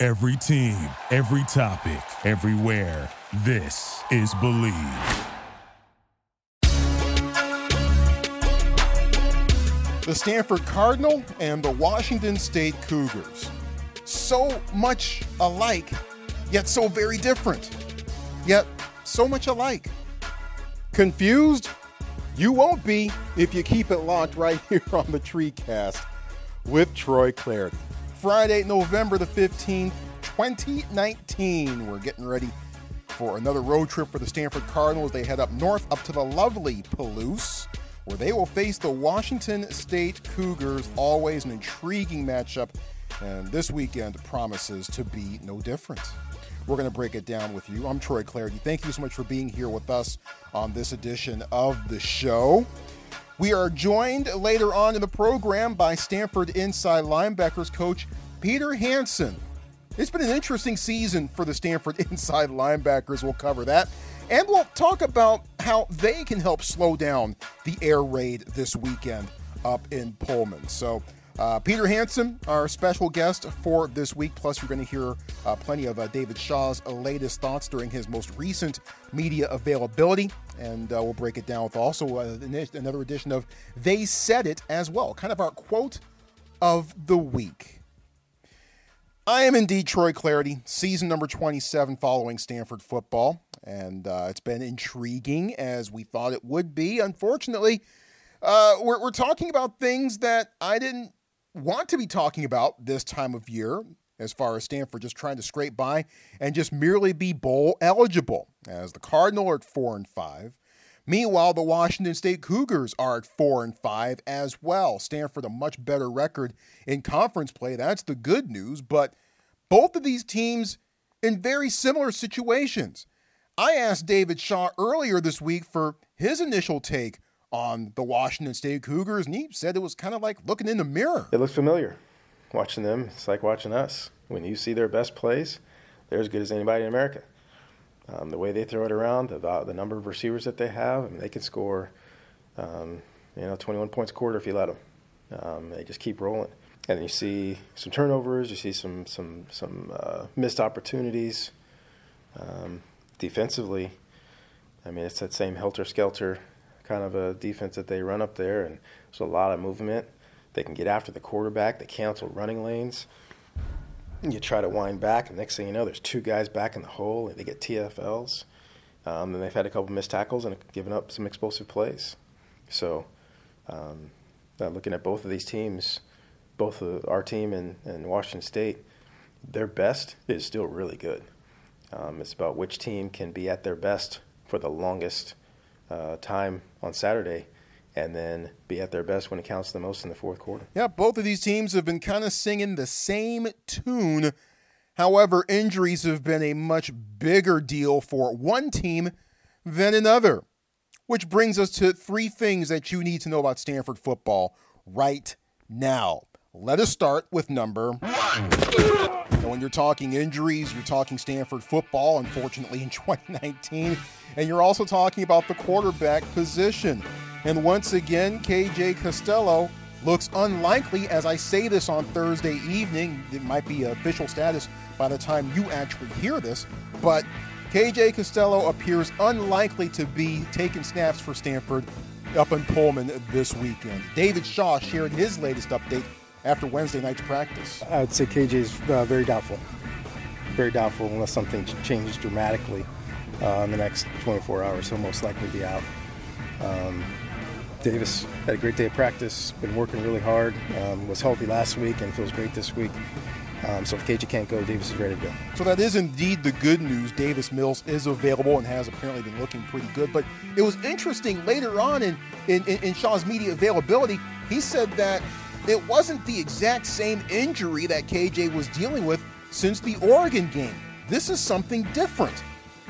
Every team, every topic, everywhere. This is Believe. The Stanford Cardinal and the Washington State Cougars. So much alike, yet so very different. Yet so much alike. Confused? You won't be if you keep it locked right here on the Treecast with Troy Clardy. Friday, November the 15th, 2019. We're getting ready for another road trip for the Stanford Cardinals. They head up north up to the lovely Palouse, where they will face the Washington State Cougars. Always an intriguing matchup, and this weekend promises to be no different. We're going to break it down with you. I'm Troy Clardy. Thank you so much for being here with us on this edition of the show. We are joined later on in the program by Stanford inside linebackers coach Peter Hansen. It's been an interesting season for the Stanford inside linebackers. We'll cover that. And we'll talk about how they can help slow down the air raid this weekend up in Pullman. So, uh, Peter Hansen, our special guest for this week. Plus, you're going to hear uh, plenty of uh, David Shaw's latest thoughts during his most recent media availability. And uh, we'll break it down with also uh, another edition of They Said It as well, kind of our quote of the week. I am indeed Troy Clardy, season number 27 following Stanford football. And uh, it's been intriguing as we thought it would be. Unfortunately, we're, we're talking about things that I didn't want to be talking about this time of year as far as Stanford just trying to scrape by and just merely be bowl eligible, as the Cardinal are at four and five. Meanwhile, the Washington State Cougars are at four and five as well. Stanford a much better record in conference play. That's the good news. But both of these teams in very similar situations. I asked David Shaw earlier this week for his initial take on the Washington State Cougars, and he said it was kind of like looking in the mirror. It looks familiar. Watching them, it's like watching us. When you see their best plays, they're as good as anybody in America. Um, the way they throw it around, the, the number of receivers that they have, I mean, they can score, um, you know, 21 points a quarter if you let them. Um, they just keep rolling, and you see some turnovers, you see some some some uh, missed opportunities. Um, defensively, I mean, it's that same helter skelter kind of a defense that they run up there, and there's a lot of movement. They can get after the quarterback. They cancel running lanes. You try to wind back, and next thing you know, there's two guys back in the hole, and they get TFLs. Um, and they've had a couple missed tackles and given up some explosive plays. So, um, uh, looking at both of these teams, both our team and, and Washington State, their best is still really good. Um, it's about which team can be at their best for the longest uh, time on Saturday and then be at their best when it counts the most in the fourth quarter. Yeah, both of these teams have been kind of singing the same tune. However, injuries have been a much bigger deal for one team than another. Which brings us to three things that you need to know about Stanford football right now. Let us start with number one. And when you're talking injuries, you're talking Stanford football, unfortunately, in 2019. And you're also talking about the quarterback position. And once again, KJ Costello looks unlikely as I say this on Thursday evening. It might be official status by the time you actually hear this, but KJ Costello appears unlikely to be taking snaps for Stanford up in Pullman this weekend. David Shaw shared his latest update after Wednesday night's practice. I'd say KJ is uh, very doubtful. Very doubtful unless something changes dramatically uh, in the next 24 hours. He'll most likely be out. Um, Davis had a great day of practice, been working really hard, um, was healthy last week and feels great this week. Um, so if KJ can't go, Davis is ready to go. So that is indeed the good news. Davis Mills is available and has apparently been looking pretty good. But it was interesting later on in, in, in Shaw's media availability, he said that it wasn't the exact same injury that KJ was dealing with since the Oregon game. This is something different.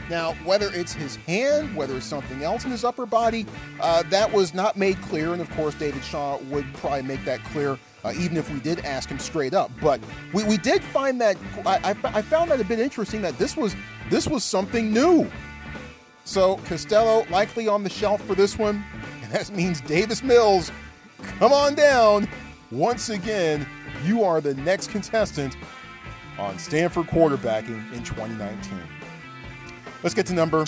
Now, whether it's his hand, whether it's something else in his upper body, uh, that was not made clear. And of course, David Shaw would probably make that clear uh, even if we did ask him straight up. But we, we did find that I, I, found that a bit interesting that this was this was something new. So Costello likely on the shelf for this one, and that means Davis Mills, come on down. Once again, you are the next contestant on Stanford quarterbacking in 2019. Let's get to number.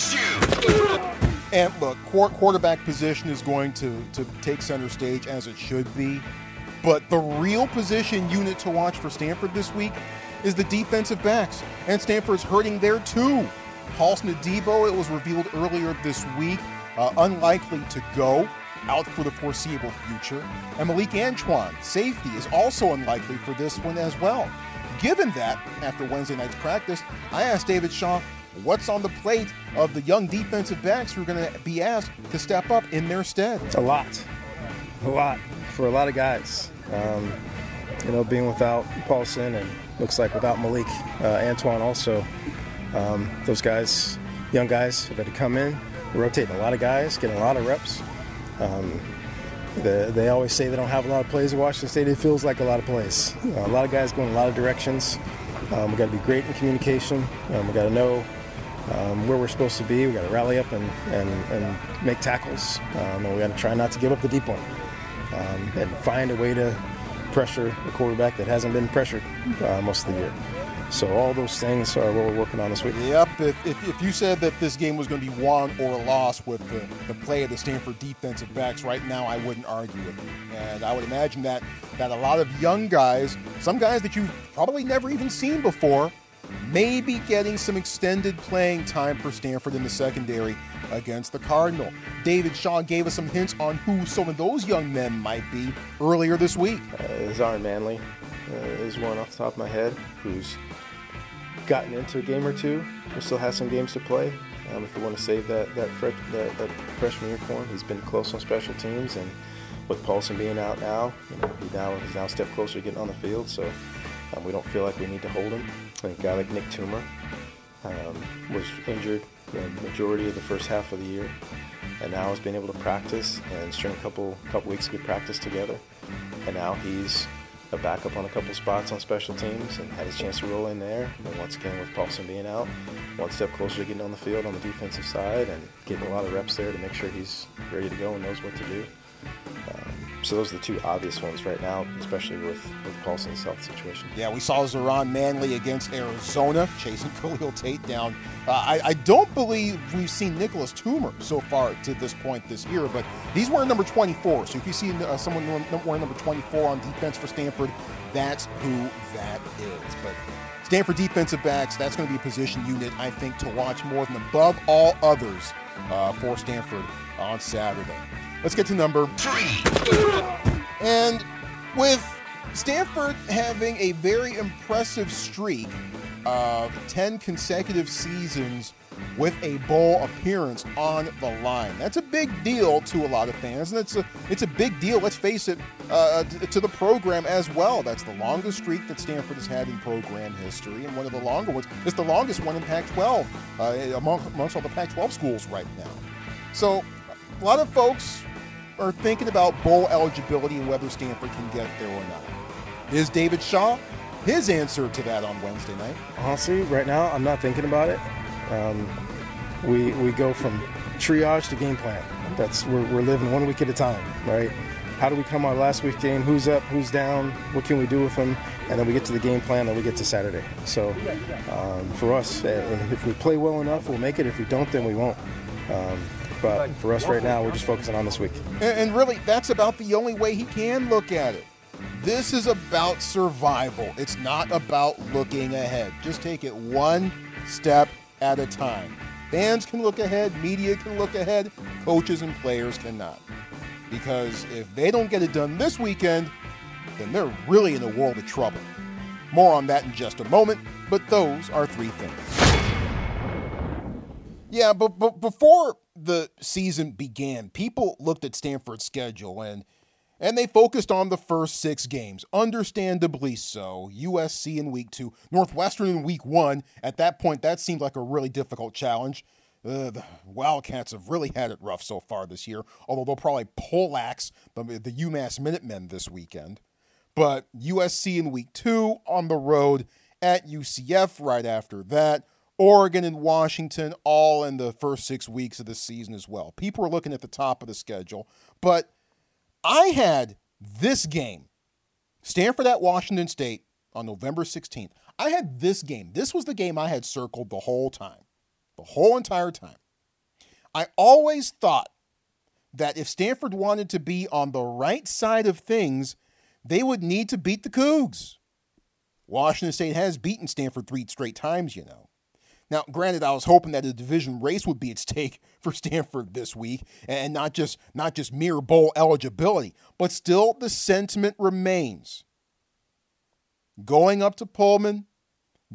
And look, quarterback position is going to, to take center stage as it should be. But the real position unit to watch for Stanford this week is the defensive backs. And Stanford's hurting there too. Paulson Adebo, it was revealed earlier this week, uh, unlikely to go out for the foreseeable future. And Malik Antoine, safety, is also unlikely for this one as well. Given that, after Wednesday night's practice, I asked David Shaw what's on the plate of the young defensive backs who are going to be asked to step up in their stead. A lot. A lot for a lot of guys. Um, you know, being without Paulson and looks like without Malik uh, Antoine also, um, those guys, young guys, have had to come in, rotating a lot of guys, getting a lot of reps. Um, the, they always say they don't have a lot of plays at Washington State. It feels like a lot of plays. Uh, a lot of guys going a lot of directions. Um, we got to be great in communication. Um, we got to know um, where we're supposed to be. We got to rally up and, and, and make tackles. Um, and we got to try not to give up the deep one um, and find a way to pressure a quarterback that hasn't been pressured uh, most of the year. So all those things are what we're working on this week. Yep. If, if, if you said that this game was going to be won or lost with the, the play of the Stanford defensive backs right now, I wouldn't argue with you. And I would imagine that that a lot of young guys, some guys that you've probably never even seen before, may be getting some extended playing time for Stanford in the secondary against the Cardinal. David Shaw gave us some hints on who some of those young men might be earlier this week. Uh, Zahran Manley uh, is one off the top of my head who's gotten into a game or two, but still has some games to play. Um, if we want to save that that, that, that freshman uniform, he's been close on special teams, and with Paulson being out now, you know, he now he's now a step closer to getting on the field. So um, we don't feel like we need to hold him. Think a guy like Nick Toomer um, was injured the majority of the first half of the year, and now has been able to practice and string a couple couple weeks of good practice together. And now he's a backup on a couple spots on special teams and had his chance to roll in there. And once again, with Paulson being out, one step closer to getting on the field on the defensive side and getting a lot of reps there to make sure he's ready to go and knows what to do. Um, so those are the two obvious ones right now, especially with, with Paulson's health situation. Yeah, we saw Zahran Manley against Arizona chasing Khalil Tate down. Uh, I, I, don't believe we've seen Nicholas Toomer so far to this point this year, but he's wearing number 24. So if you see uh, someone wearing number 24 on defense for Stanford, that's who that is. But Stanford defensive backs, that's going to be a position unit, I think, to watch more than above all others uh, for Stanford on Saturday. Let's get to number three. And with Stanford having a very impressive streak of 10 consecutive seasons with a bowl appearance on the line. That's a big deal to a lot of fans, and it's a it's a big deal. Let's face it, uh, to, the program as well. That's the longest streak that Stanford has had in program history, and one of the longer ones. It's the longest one in Pac-12 uh, among, amongst all the Pac-12 schools right now. So, a lot of folks are thinking about bowl eligibility and whether Stanford can get there or not. Is David Shaw his answer to that on Wednesday night? Honestly, right now, I'm not thinking about it. Um, we we go from triage to game plan. That's we're, we're living one week at a time, right? How do we come our last week game? Who's up? Who's down? What can we do with them? And then we get to the game plan. Then we get to Saturday. So um, for us, eh, if we play well enough, we'll make it. If we don't, then we won't. Um, but for us right now, we're just focusing on this week. And, and really, that's about the only way he can look at it. This is about survival. It's not about looking ahead. Just take it one step at a time. Fans can look ahead, media can look ahead, coaches and players cannot. Because if they don't get it done this weekend, then they're really in a world of trouble. More on that in just a moment, but those are three things. Yeah, but, but before the season began, people looked at Stanford's schedule and And they focused on the first six games, understandably so. USC in week two, Northwestern in week one. At that point, that seemed like a really difficult challenge. Uh, the Wildcats have really had it rough so far this year, although they'll probably poleaxe the, the UMass Minutemen this weekend. But USC in week two on the road at UCF right after that. Oregon and Washington all in the first six weeks of the season as well. People are looking at the top of the schedule, but I had this game, Stanford at Washington State on November 16th. I had this game. This was the game I had circled the whole time, the whole entire time. I always thought that if Stanford wanted to be on the right side of things, they would need to beat the Cougs. Washington State has beaten Stanford three straight times, you know. Now, granted, I was hoping that a division race would be at stake for Stanford this week, and not just not just mere bowl eligibility, but still the sentiment remains. Going up to Pullman,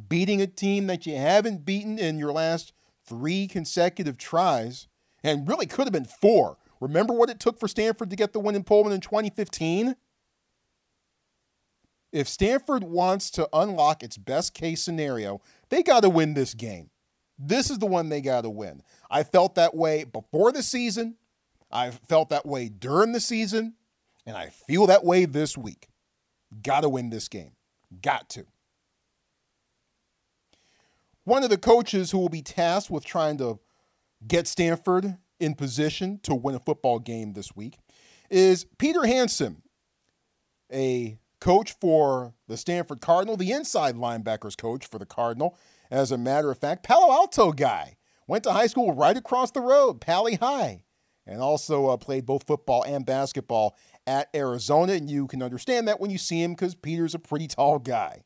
beating a team that you haven't beaten in your last three consecutive tries, and really could have been four. Remember what it took for Stanford to get the win in Pullman in 2015? If Stanford wants to unlock its best case scenario, they got to win this game. This is the one they got to win. I felt that way before the season. I felt that way during the season. And I feel that way this week. Got to win this game. Got to. One of the coaches who will be tasked with trying to get Stanford in position to win a football game this week is Peter Hansen, a coach for the Stanford Cardinal, the inside linebackers coach for the Cardinal. As a matter of fact, Palo Alto guy. Went to high school right across the road, Pali High, and also uh, played both football and basketball at Arizona. And you can understand that when you see him because Peter's a pretty tall guy.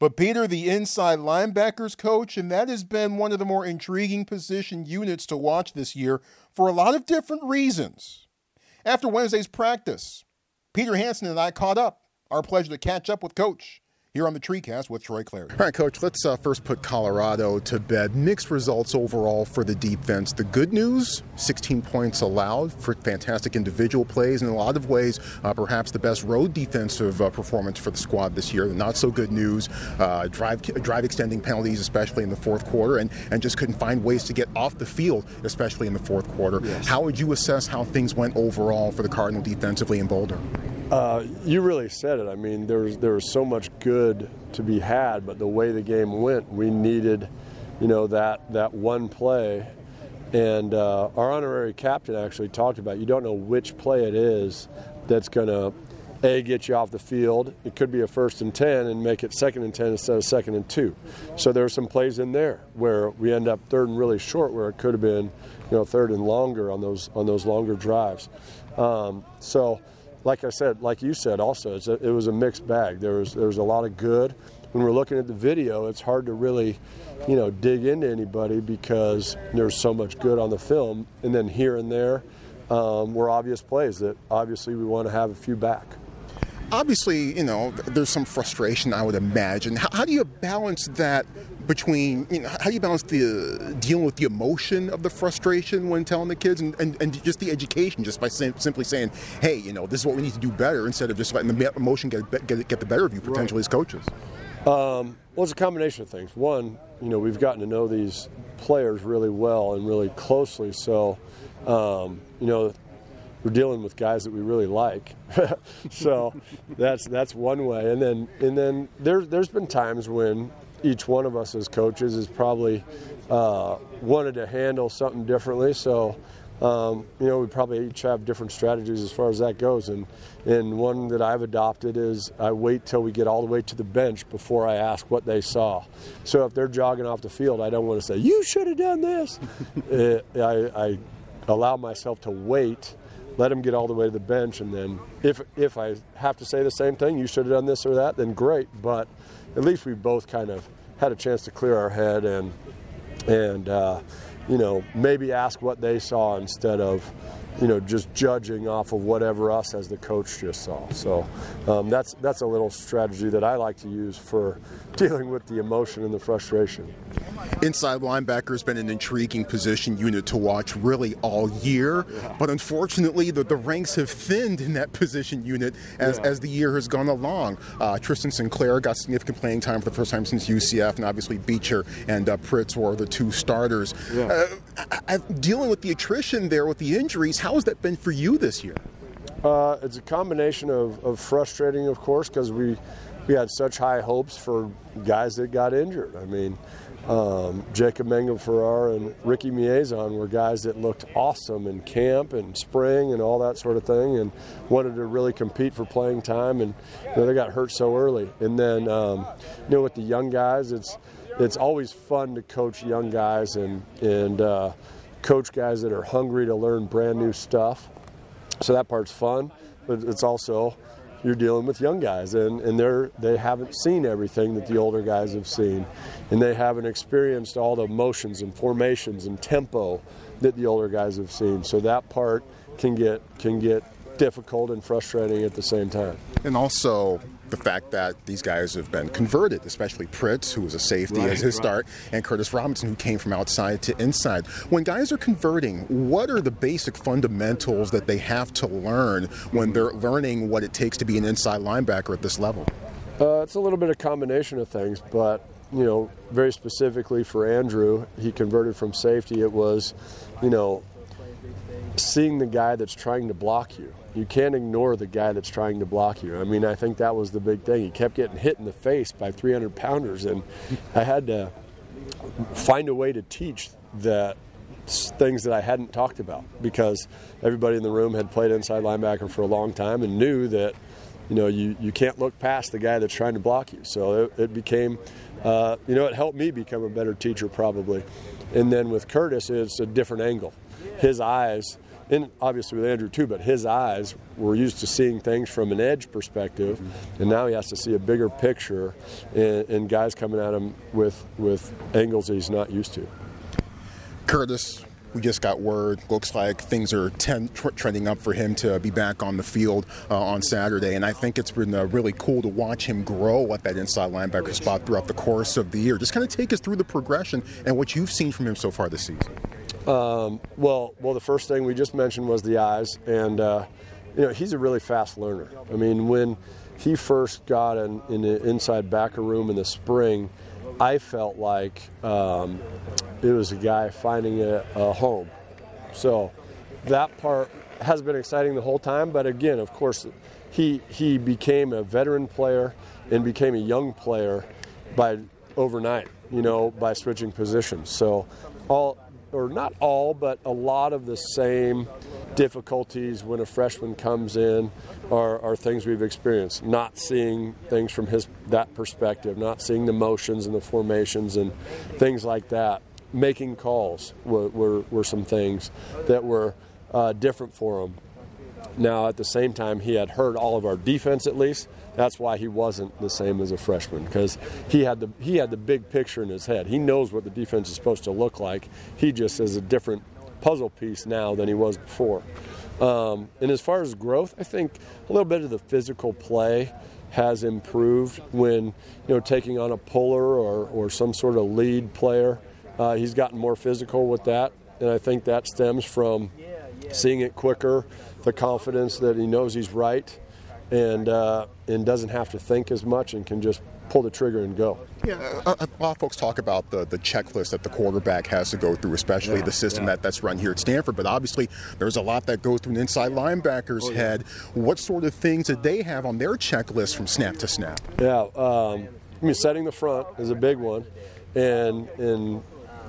But Peter, the inside linebackers coach, and that has been one of the more intriguing position units to watch this year for a lot of different reasons. After Wednesday's practice, Peter Hansen and I caught up. Our pleasure to catch up with Coach here on the TreeCast with Troy Clardy. All right, Coach, let's uh, first put Colorado to bed. Mixed results overall for the defense. The good news 16 points allowed for fantastic individual plays. In a lot of ways, uh, perhaps the best road defensive uh, performance for the squad this year. The not so good news uh, drive, drive extending penalties, especially in the fourth quarter, and, and just couldn't find ways to get off the field, especially in the fourth quarter. Yes. How would you assess how things went overall for the Cardinal defensively in Boulder? Uh, you really said it. I mean, there was, there was so much good to be had, but the way the game went, we needed, you know, that that one play. And uh, our honorary captain actually talked about you don't know which play it is that's going to a get you off the field. It could be a first and ten and make it second and ten instead of second and two. So there are some plays in there where we end up third and really short, where it could have been, you know, third and longer on those on those longer drives. Um, so like I said, like you said, also a, it was a mixed bag. There was there was a lot of good. When we're looking at the video, it's hard to really, you know, dig into anybody because there's so much good on the film, and then here and there um, were obvious plays that obviously we want to have a few back obviously, you know, there's some frustration, I would imagine. How, how, do you balance that between, you know, how do you balance the dealing with the emotion of the frustration when telling the kids and, and, and just the education just by say, simply saying, hey, you know, this is what we need to do better instead of just letting the emotion get, get, get the better of you potentially right. as coaches? Um, well, it's a combination of things. One, you know, we've gotten to know these players really well and really closely. So, um, you know, we're dealing with guys that we really like. so that's that's one way. And then and then there there's been times when each one of us as coaches has probably uh, wanted to handle something differently. So, um, you know, we probably each have different strategies as far as that goes. And, and one that I've adopted is I wait till we get all the way to the bench before I ask what they saw. So if they're jogging off the field, I don't want to say, you should have done this. it, I, I allow myself to wait let them get all the way to the bench, and then if if I have to say the same thing, you should have done this or that, then great. But at least we both kind of had a chance to clear our head and and uh, you know maybe ask what they saw instead of you know just judging off of whatever us as the coach just saw. So um, that's that's a little strategy that I like to use for dealing with the emotion and the frustration. Inside linebacker has been an intriguing position unit to watch really all year, yeah. but unfortunately, the, the ranks have thinned in that position unit as, yeah. as the year has gone along. Uh, Tristan Sinclair got significant playing time for the first time since UCF, and obviously Beecher and uh, Pryts were the two starters. Yeah. Uh, I, I, dealing with the attrition there with the injuries, how has that been for you this year? Uh, it's a combination of, of frustrating, of course, because we we had such high hopes for guys that got injured. I mean, um, Jacob Mangum-Farrar and Ricky Miezan were guys that looked awesome in camp and spring and all that sort of thing, and wanted to really compete for playing time. And you know, they got hurt so early. And then, um, you know, with the young guys, it's it's always fun to coach young guys and and uh, coach guys that are hungry to learn brand new stuff. So that part's fun, but it's also you're dealing with young guys and, and they're they haven't seen everything that the older guys have seen. And they haven't experienced all the motions and formations and tempo that the older guys have seen. So that part can get can get difficult and frustrating at the same time. And also the fact that these guys have been converted, especially Pryts, who was a safety right, as his right. start, and Curtis Robinson, who came from outside to inside. When guys are converting, what are the basic fundamentals that they have to learn when they're learning what it takes to be an inside linebacker at this level? Uh, it's a little bit of combination of things, but you know, very specifically for Andrew, he converted from safety. It was, you know, seeing the guy that's trying to block you you can't ignore the guy that's trying to block you. I mean, I think that was the big thing. He kept getting hit in the face by 300 pounders, and I had to find a way to teach that things that I hadn't talked about because everybody in the room had played inside linebacker for a long time and knew that you know you, you can't look past the guy that's trying to block you. So it, it became, uh, you know, it helped me become a better teacher probably. And then with Curtis, it's a different angle. His eyes and obviously with Andrew too, but his eyes were used to seeing things from an edge perspective, and now he has to see a bigger picture, and, and guys coming at him with with angles that he's not used to. Curtis, we just got word. Looks like things are ten, trending up for him to be back on the field uh, on Saturday, and I think it's been uh, really cool to watch him grow at that inside linebacker spot throughout the course of the year. Just kind of take us through the progression and what you've seen from him so far this season. Um, well, well, the first thing we just mentioned was the eyes, and uh, you know he's a really fast learner. I mean, when he first got in, in the inside backer room in the spring, I felt like um, it was a guy finding a, a home. So that part has been exciting the whole time. But again, of course, he he became a veteran player and became a young player by overnight. You know, by switching positions. So all or not all, but a lot of the same difficulties when a freshman comes in are, are things we've experienced. Not seeing things from his that perspective, not seeing the motions and the formations and things like that. Making calls were, were, were some things that were uh, different for him. Now, at the same time, he had heard all of our defense at least. That's why he wasn't the same as a freshman because he had the he had the big picture in his head. He knows what the defense is supposed to look like. He just is a different puzzle piece now than he was before. Um, and as far as growth, I think a little bit of the physical play has improved when you know taking on a puller or, or some sort of lead player. Uh, he's gotten more physical with that, and I think that stems from seeing it quicker, the confidence that he knows he's right, and uh, and doesn't have to think as much and can just pull the trigger and go. Yeah, a, a, lot of folks talk about the, the checklist that the quarterback has to go through, especially yeah, the system yeah. that, that's run here at Stanford. But obviously, there's a lot that goes through an inside linebacker's oh, yeah. head. What sort of things did they have on their checklist from snap to snap? Yeah, um, I mean, setting the front is a big one, and and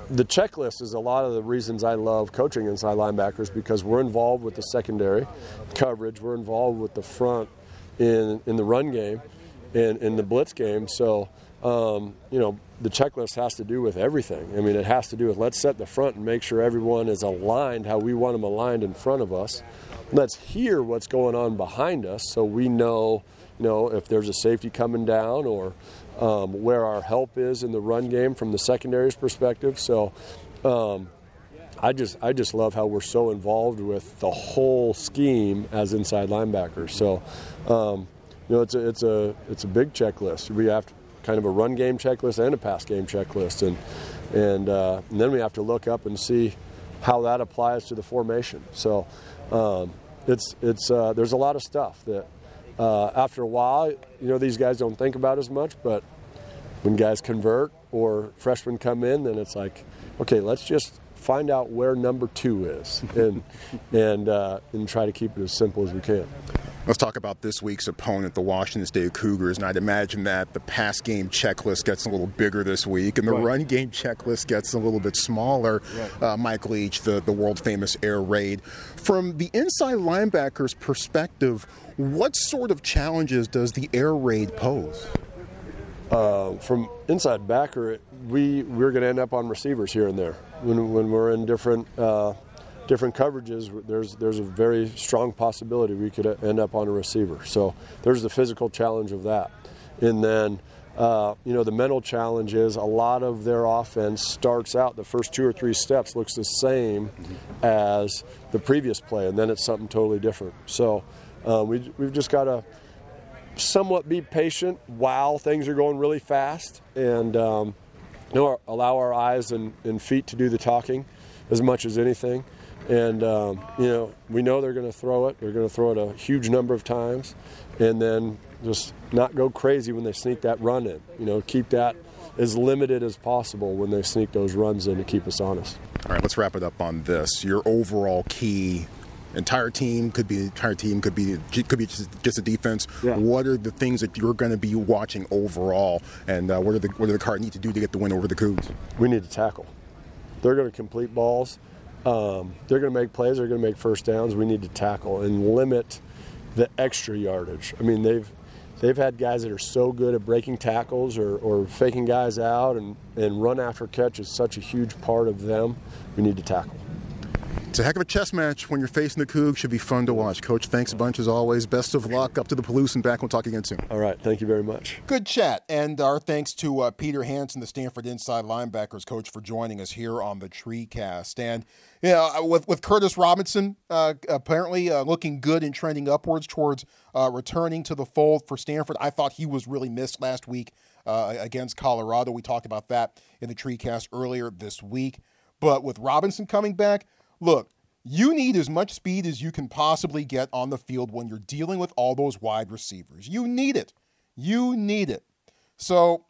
the checklist is a lot of the reasons I love coaching inside linebackers because we're involved with the secondary coverage, we're involved with the front in in the run game, and in the blitz game. So um, you know the checklist has to do with everything. I mean, it has to do with let's set the front and make sure everyone is aligned how we want them aligned in front of us. Let's hear what's going on behind us so we know you know if there's a safety coming down or um, where our help is in the run game from the secondary's perspective. So. Um, I just I just love how we're so involved with the whole scheme as inside linebackers. So, um, you know, it's a it's a it's a big checklist. We have to kind of a run game checklist and a pass game checklist, and and, uh, and then we have to look up and see how that applies to the formation. So um, it's it's uh, there's a lot of stuff that uh, after a while, you know, these guys don't think about as much, but when guys convert or freshmen come in, then it's like, okay, let's just find out where number two is and and uh, and try to keep it as simple as we can. Let's talk about this week's opponent, the Washington State Cougars. And I'd imagine that the pass game checklist gets a little bigger this week, and the right. run game checklist gets a little bit smaller. Right. Uh, Mike Leach, the, the world famous air raid. From the inside linebacker's perspective, what sort of challenges does the air raid pose? Uh, from inside backer, we we're going to end up on receivers here and there when, when we're in different uh, different coverages, there's there's a very strong possibility we could end up on a receiver. So there's the physical challenge of that, and then. Uh, you know the mental challenge is a lot of their offense starts out the first two or three steps looks the same as the previous play and then it's something totally different so uh, we, we've just got to somewhat be patient while things are going really fast and um, you know, allow our eyes and, and feet to do the talking as much as anything and, um, you know, we know they're going to throw it. They're going to throw it a huge number of times. And then just not go crazy when they sneak that run in. You know, keep that as limited as possible when they sneak those runs in to keep us honest. All right, let's wrap it up on this. Your overall key entire team could be entire team could be could be just, just a defense. Yeah. What are the things that you're going to be watching overall, and uh, what are the what do the Card need to do to get the win over the Cougs? We need to tackle. They're going to complete balls. Um, they're going to make plays. They're going to make first downs. We need to tackle and limit the extra yardage. I mean, they've they've had guys that are so good at breaking tackles or, or faking guys out, and, and run after catch is such a huge part of them. We need to tackle. It's a heck of a chess match when you're facing the Cougs. Should be fun to watch. Coach, thanks a bunch as always. Best of luck. Up to the Palouse and back. We'll talk again soon. All right. Thank you very much. Good chat. And our thanks to uh, Peter Hansen, the Stanford inside linebackers coach, for joining us here on the Tree Cast. And, you know, uh, with, with Curtis Robinson uh, apparently uh, looking good and trending upwards towards uh, returning to the fold for Stanford, I thought he was really missed last week uh, against Colorado. We talked about that in the Tree Cast earlier this week. But with Robinson coming back, look, you need as much speed as you can possibly get on the field when you're dealing with all those wide receivers. You need it. You need it. So,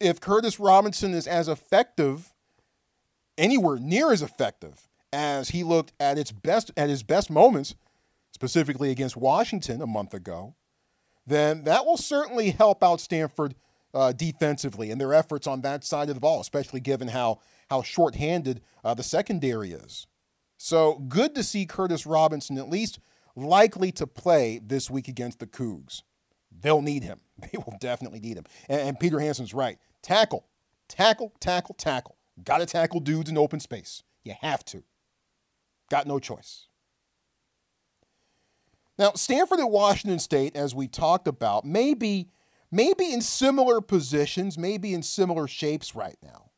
if Curtis Robinson is as effective, anywhere near as effective as he looked at its best at his best moments, specifically against Washington a month ago, then that will certainly help out Stanford uh, defensively and their efforts on that side of the ball, especially given how how shorthanded uh, the secondary is. So good to see Curtis Robinson at least likely to play this week against the Cougs. They'll need him. They will definitely need him. And, and Peter Hansen's right. Tackle, tackle, tackle, tackle. Got to tackle dudes in open space. You have to. Got no choice. Now, Stanford and Washington State, as we talked about, maybe maybe in similar positions, maybe in similar shapes right now.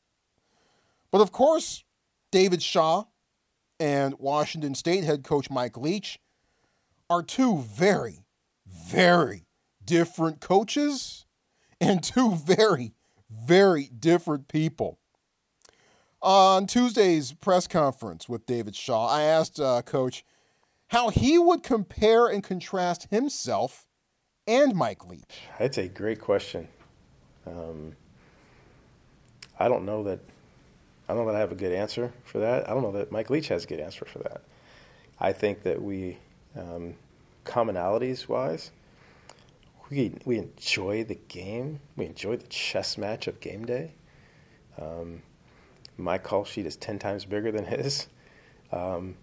But of course, David Shaw and Washington State head coach Mike Leach are two very, very different coaches and two very, very different people. On Tuesday's press conference with David Shaw, I asked uh, Coach how he would compare and contrast himself and Mike Leach. That's a great question. Um, I don't know that I don't know that I have a good answer for that. I don't know that Mike Leach has a good answer for that. I think that we, um, commonalities wise, we we enjoy the game. We enjoy the chess match of game day. Um, my call sheet is ten times bigger than his, um,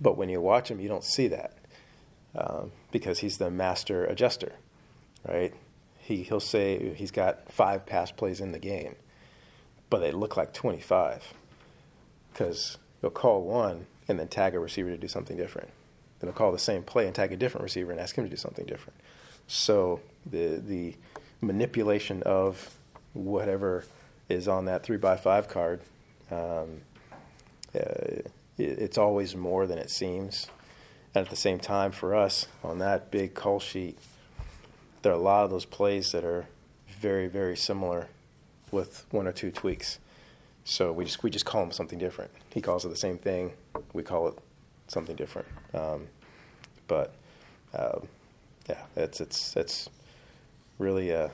but when you watch him, you don't see that um, because he's the master adjuster, right? He he'll say he's got five pass plays in the game but they look like 25 because you'll call one and then tag a receiver to do something different. Then they'll call the same play and tag a different receiver and ask him to do something different. So the the manipulation of whatever is on that three by five card, um, uh, it, it's always more than it seems. And at the same time, for us on that big call sheet, there are a lot of those plays that are very, very similar with one or two tweaks. So we just we just call them something different. He calls it the same thing. We call it something different. Um, but uh, yeah, it's it's it's really uh,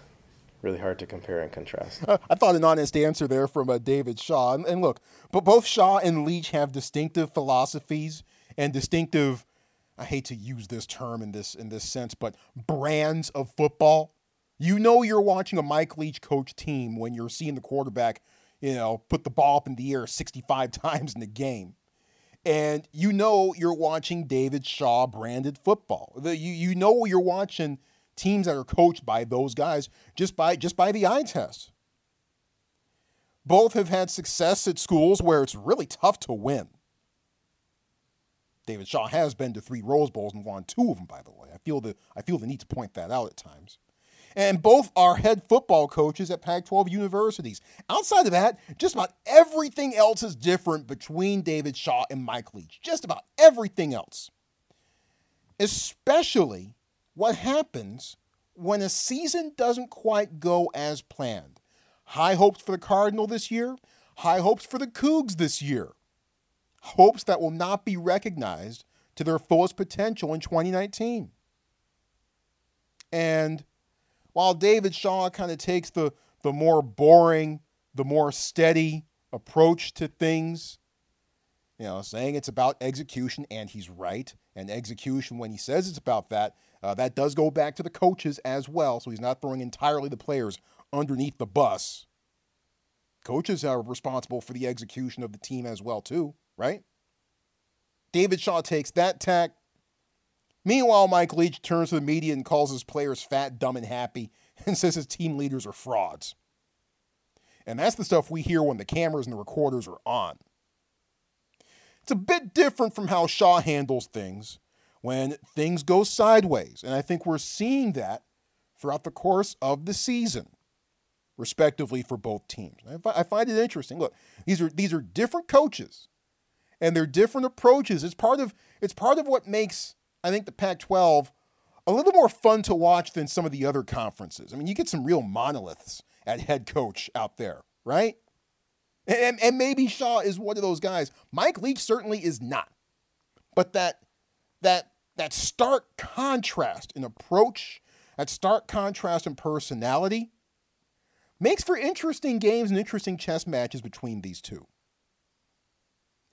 really hard to compare and contrast. I thought an honest answer there from uh, David Shaw. And, and look, but both Shaw and Leach have distinctive philosophies and distinctive. I hate to use this term in this in this sense, but brands of football. You know you're watching a Mike Leach coach team when you're seeing the quarterback, you know, put the ball up in the air 65 times in the game. And you know you're watching David Shaw branded football. The, you you know you're watching teams that are coached by those guys just by just by the eye test. Both have had success at schools where it's really tough to win. David Shaw has been to three Rose Bowls and won two of them, by the way. I feel the I feel the need to point that out at times. And both are head football coaches at Pac 12 universities. Outside of that, just about everything else is different between David Shaw and Mike Leach. Just about everything else. Especially what happens when a season doesn't quite go as planned. High hopes for the Cardinal this year, high hopes for the Cougs this year. Hopes that will not be recognized to their fullest potential in 2019. And while David Shaw kind of takes the, the more boring, the more steady approach to things, you know, saying it's about execution, and he's right. And execution, when he says it's about that, uh, that does go back to the coaches as well. So he's not throwing entirely the players underneath the bus. Coaches are responsible for the execution of the team as well, too, right? David Shaw takes that tack. Meanwhile, Mike Leach turns to the media and calls his players fat, dumb, and happy and says his team leaders are frauds. And that's the stuff we hear when the cameras and the recorders are on. It's a bit different from how Shaw handles things when things go sideways. And I think we're seeing that throughout the course of the season, respectively, for both teams. I find it interesting. Look, these are these are different coaches and they're different approaches. It's part of it's part of what makes I think the Pac-12 a little more fun to watch than some of the other conferences. I mean, you get some real monoliths at head coach out there, right? And, and maybe Shaw is one of those guys. Mike Leach certainly is not. But that that that stark contrast in approach, that stark contrast in personality, makes for interesting games and interesting chess matches between these two.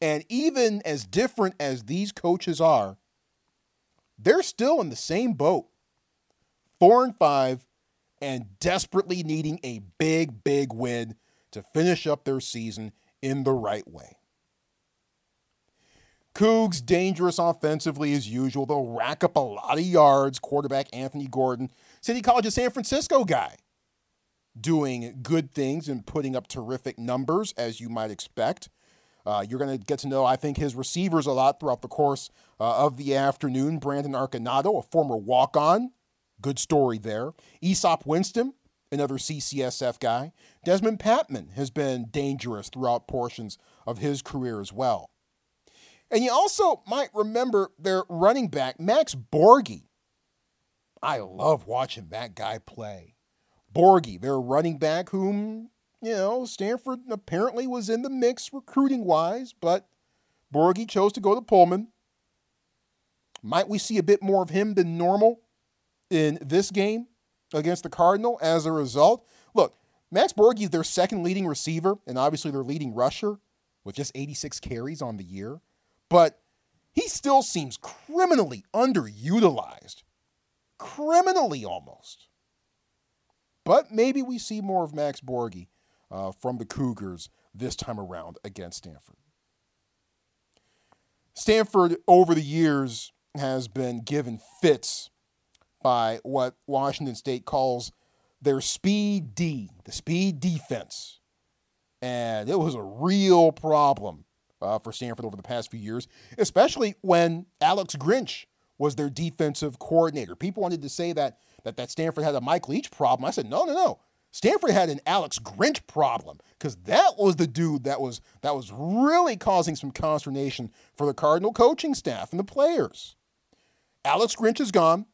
And even as different as these coaches are, they're still in the same boat. Four and five, and desperately needing a big, big win to finish up their season in the right way. Cougs dangerous offensively as usual. They'll rack up a lot of yards. Quarterback Anthony Gordon, City College of San Francisco guy, doing good things and putting up terrific numbers as you might expect. Uh, you're going to get to know, I think, his receivers a lot throughout the course uh, of the afternoon. Brandon Arconado, a former walk on, good story there. Easop Winston, another CCSF guy. Dezmon Patmon has been dangerous throughout portions of his career as well. And you also might remember their running back, Max Borghi. I love watching that guy play. Borghi, their running back, whom, you know, Stanford apparently was in the mix recruiting wise, but Borghi chose to go to Pullman. Might we see a bit more of him than normal in this game against the Cardinal as a result? Look, Max Borghi is their second leading receiver and obviously their leading rusher with just 86 carries on the year but he still seems criminally underutilized. Criminally almost. But maybe we see more of Max Borghi uh, from the Cougars this time around against Stanford. Stanford, over the years, has been given fits by what Washington State calls their speed D, the speed defense. And it was a real problem uh, for Stanford over the past few years, especially when Alex Grinch was their defensive coordinator. People wanted to say that that, that Stanford had a Mike Leach problem. I said, no, no, no. Stanford had an Alex Grinch problem because that was the dude that was that was really causing some consternation for the Cardinal coaching staff and the players. Alex Grinch is gone,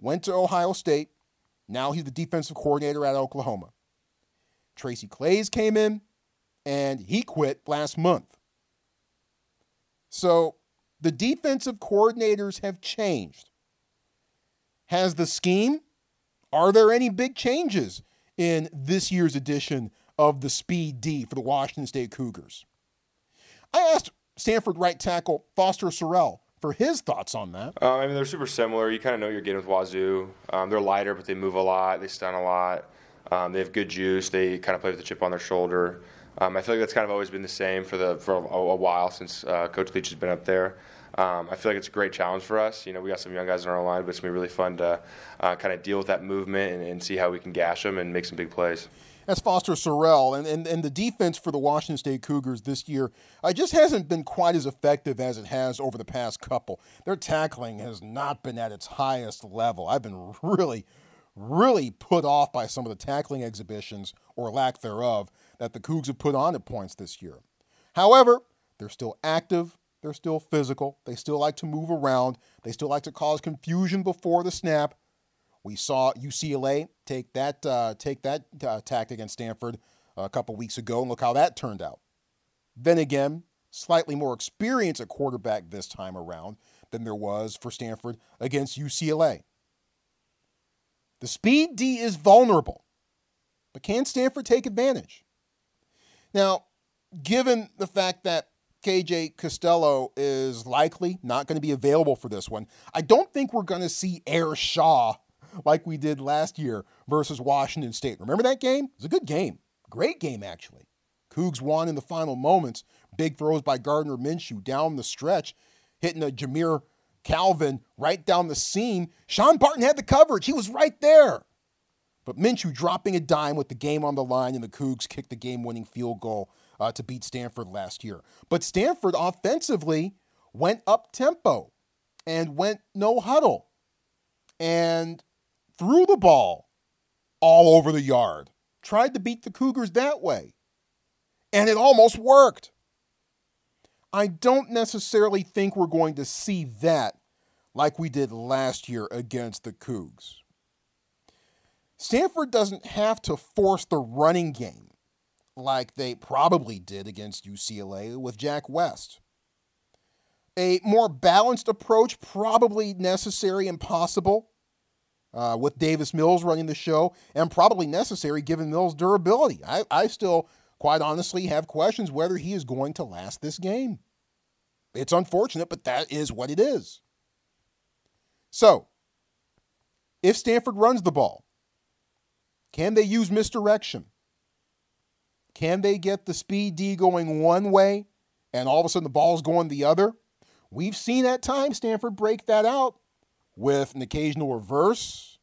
went to Ohio State, Now he's the defensive coordinator at Oklahoma. Tracy Claeys came in and he quit last month. So the defensive coordinators have changed. Has the scheme? Are there any big changes in this year's edition of the Speed D for the Washington State Cougars? I asked Stanford right tackle Foster Sarell for his thoughts on that. Uh, I mean, they're super similar. You kind of know you're getting with Wazoo. Um, they're lighter, but they move a lot. They stun a lot. Um, they have good juice. They kind of play with the chip on their shoulder. Um, I feel like that's kind of always been the same for the for a, a while since uh, Coach Leach has been up there. Um, I feel like it's a great challenge for us. You know, we got some young guys in our line, but it's gonna be really fun to uh, kind of deal with that movement and, and see how we can gash them and make some big plays. That's Foster Sarell. And, and, and the defense for the Washington State Cougars this year uh, just hasn't been quite as effective as it has over the past couple. Their tackling has not been at its highest level. I've been really, really put off by some of the tackling exhibitions or lack thereof that the Cougs have put on at points this year. However, they're still active. They're still physical. They still like to move around. They still like to cause confusion before the snap. We saw UCLA take that uh, take that uh, against Stanford a couple weeks ago, and look how that turned out. Then again, slightly more experience at quarterback this time around than there was for Stanford against UCLA. The speed D is vulnerable, but can Stanford take advantage? Now, given the fact that KJ Costello is likely not going to be available for this one, I don't think we're going to see Air Shaw like we did last year versus Washington State. Remember that game? It was a good game. Great game, actually. Cougs won in the final moments. Big throws by Gardner Minshew down the stretch, hitting a Jamire Calvin right down the seam. Sean Barton had the coverage. He was right there. But Minshew dropping a dime with the game on the line, and the Cougs kicked the game winning field goal uh, to beat Stanford last year. But Stanford offensively went up tempo and went no huddle and threw the ball all over the yard. Tried to beat the Cougars that way. And it almost worked. I don't necessarily think we're going to see that like we did last year against the Cougs. Stanford doesn't have to force the running game like they probably did against UCLA with Jack West. A more balanced approach, probably necessary and possible uh, with Davis Mills running the show, and probably necessary given Mills' durability. I, I still, quite honestly, have questions whether he is going to last this game. It's unfortunate, but that is what it is. So, if Stanford runs the ball, can they use misdirection? Can they get the speed D going one way and all of a sudden the ball's going the other? We've seen at times Stanford break that out with an occasional reverse.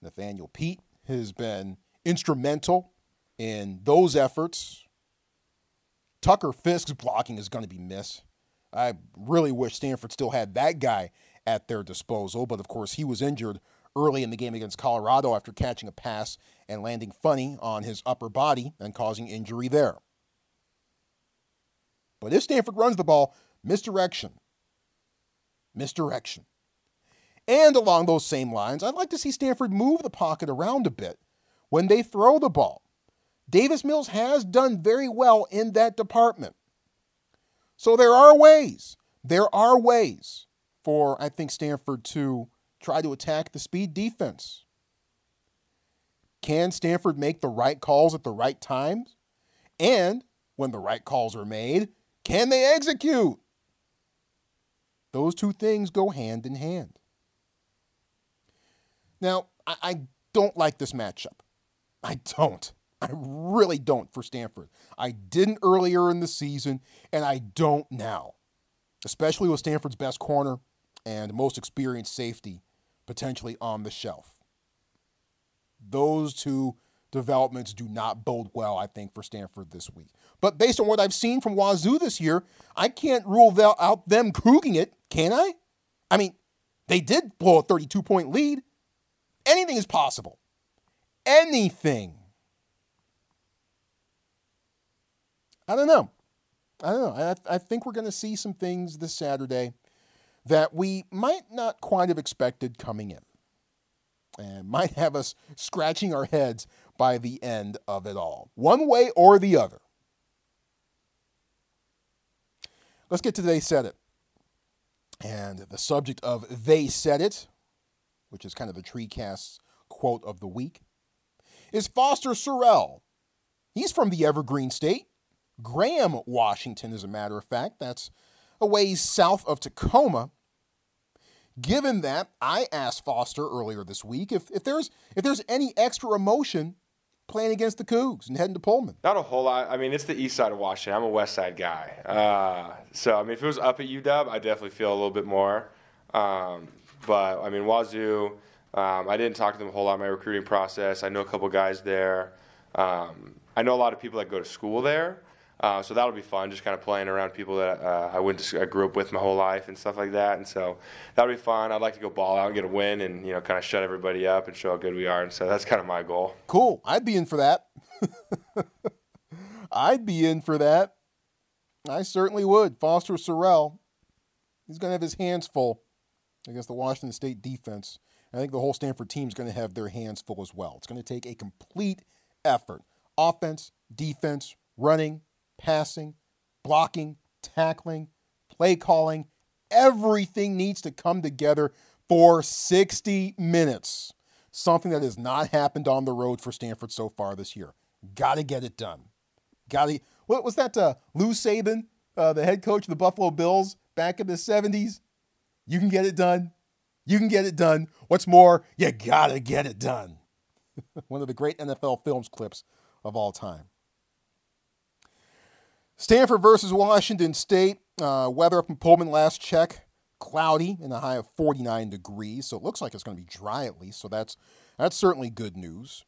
Nathaniel Peat has been instrumental in those efforts. Tucker Fisk's blocking is going to be missed. I really wish Stanford still had that guy at their disposal, but of course he was injured early in the game against Colorado after catching a pass and landing funny on his upper body and causing injury there. But if Stanford runs the ball, misdirection. Misdirection. And along those same lines, I'd like to see Stanford move the pocket around a bit when they throw the ball. Davis Mills has done very well in that department. So there are ways. There are ways for, I think, Stanford to try to attack the speed defense. Can Stanford make the right calls at the right times? And when the right calls are made, can they execute? Those two things go hand in hand. Now, I, I don't like this matchup. I don't. I really don't for Stanford. I didn't earlier in the season, and I don't now, especially with Stanford's best corner and most experienced safety potentially on the shelf. Those two developments do not bode well, I think, for Stanford this week. But based on what I've seen from Wazoo this year, I can't rule out them cooging it, can I? I mean, they did blow a 32 point lead. Anything is possible. Anything. I don't know. I don't know. I, I think we're going to see some things this Saturday that we might not quite have expected coming in. and might have us scratching our heads by the end of it all, one way or the other. Let's get to They Said It. And the subject of They Said It, which is kind of the TreeCast's quote of the week, is Foster Sarell. He's from the Evergreen State, Graham, Washington, as a matter of fact. That's a ways south of Tacoma. Given that, I asked Foster earlier this week if, if there's if there's any extra emotion playing against the Cougs and heading to Pullman. Not a whole lot. I mean, it's the east side of Washington. I'm a west side guy. Uh, so, I mean, if it was up at UW, I definitely feel a little bit more. Um, but, I mean, Wazoo, um, I didn't talk to them a whole lot in my recruiting process. I know a couple guys there. Um, I know a lot of people that go to school there. Uh, so that'll be fun, just kind of playing around people that uh, I went to, I grew up with my whole life and stuff like that. And so that'll be fun. I'd like to go ball out and get a win, and you know, kind of shut everybody up and show how good we are. And so that's kind of my goal. Cool. I'd be in for that. I'd be in for that. I certainly would. Foster Sarell, he's going to have his hands full against the Washington State defense. I think the whole Stanford team is going to have their hands full as well. It's going to take a complete effort offense, defense, running, passing, blocking, tackling, play calling. Everything needs to come together for 60 minutes. Something that has not happened on the road for Stanford so far this year. Got to get it done. Got to. What was that? Uh, Lou Saban, uh, the head coach of the Buffalo Bills back in the 70s. You can get it done. You can get it done. What's more, you got to get it done. One of the great NFL films clips of all time. Stanford versus Washington State. Uh, weather up in Pullman last check, cloudy in a high of 49 degrees. So it looks like it's going to be dry at least. So that's that's certainly good news.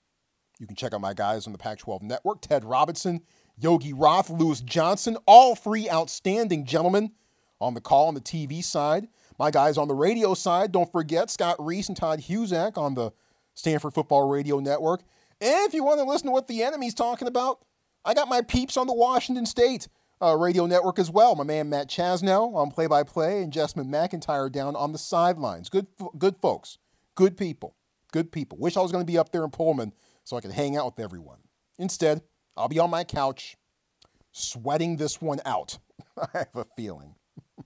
You can check out my guys on the Pac 12 network Ted Robinson, Yogi Roth, Lewis Johnson, all three outstanding gentlemen on the call on the TV side. My guys on the radio side, don't forget Scott Reiss and Todd Husak on the Stanford Football Radio Network. And if you want to listen to what the enemy's talking about, I got my peeps on the Washington State uh, radio network as well. My man Matt Chazanow on play by play and Jessamyn McIntyre down on the sidelines. Good, good folks, good people, good people. Wish I was going to be up there in Pullman so I could hang out with everyone. Instead, I'll be on my couch sweating this one out. I have a feeling.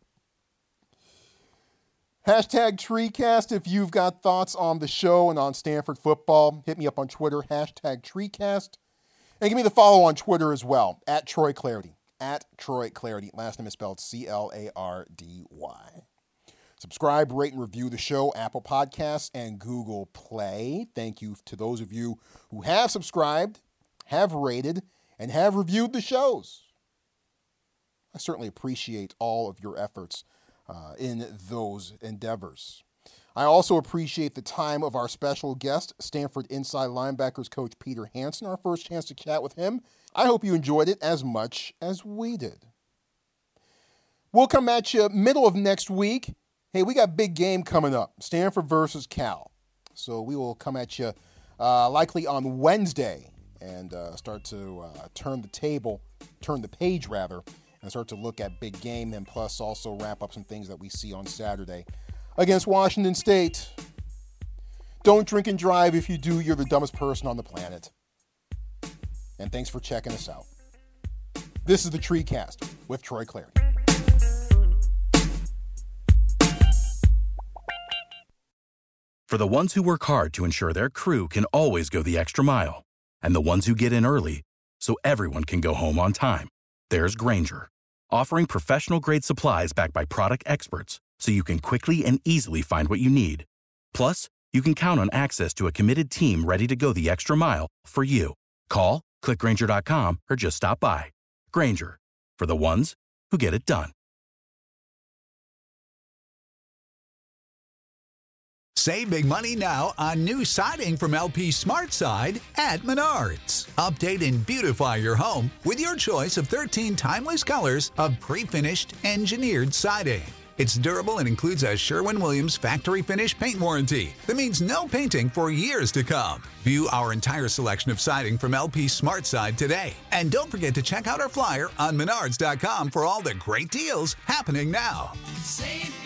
Hashtag TreeCast if you've got thoughts on the show and on Stanford football. Hit me up on Twitter, hashtag TreeCast. And give me the follow on Twitter as well, at Troy Clardy. At Troy Clardy. Last name is spelled C L A R D Y. Subscribe, rate, and review the show, Apple Podcasts, and Google Play. Thank you to those of you who have subscribed, have rated, and have reviewed the shows. I certainly appreciate all of your efforts uh, in those endeavors. I also appreciate the time of our special guest, Stanford inside linebackers coach Peter Hansen, our first chance to chat with him. I hope you enjoyed it as much as we did. We'll come at you middle of next week. Hey, we got big game coming up Stanford versus Cal. So we will come at you uh, likely on Wednesday and uh, start to uh, turn the table, turn the page rather, and start to look at big game and plus also wrap up some things that we see on Saturday against Washington State. Don't drink and drive. If you do, you're the dumbest person on the planet. And thanks for checking us out. This is the TreeCast with Troy Clardy. For the ones who work hard to ensure their crew can always go the extra mile, and the ones who get in early so everyone can go home on time, there's Grainger, offering professional grade supplies backed by product experts so you can quickly and easily find what you need. Plus, you can count on access to a committed team ready to go the extra mile for you. Call, clickgrainger.com, or just stop by. Grainger, for the ones who get it done. Save big money now on new siding from LP Smart SmartSide at Menards. Update and beautify your home with your choice of 13 timeless colors of pre-finished engineered siding. It's durable and includes a Sherwin Williams factory finish paint warranty that means no painting for years to come. View our entire selection of siding from LP Smart SmartSide today. And don't forget to check out our flyer on menards.com for all the great deals happening now. Save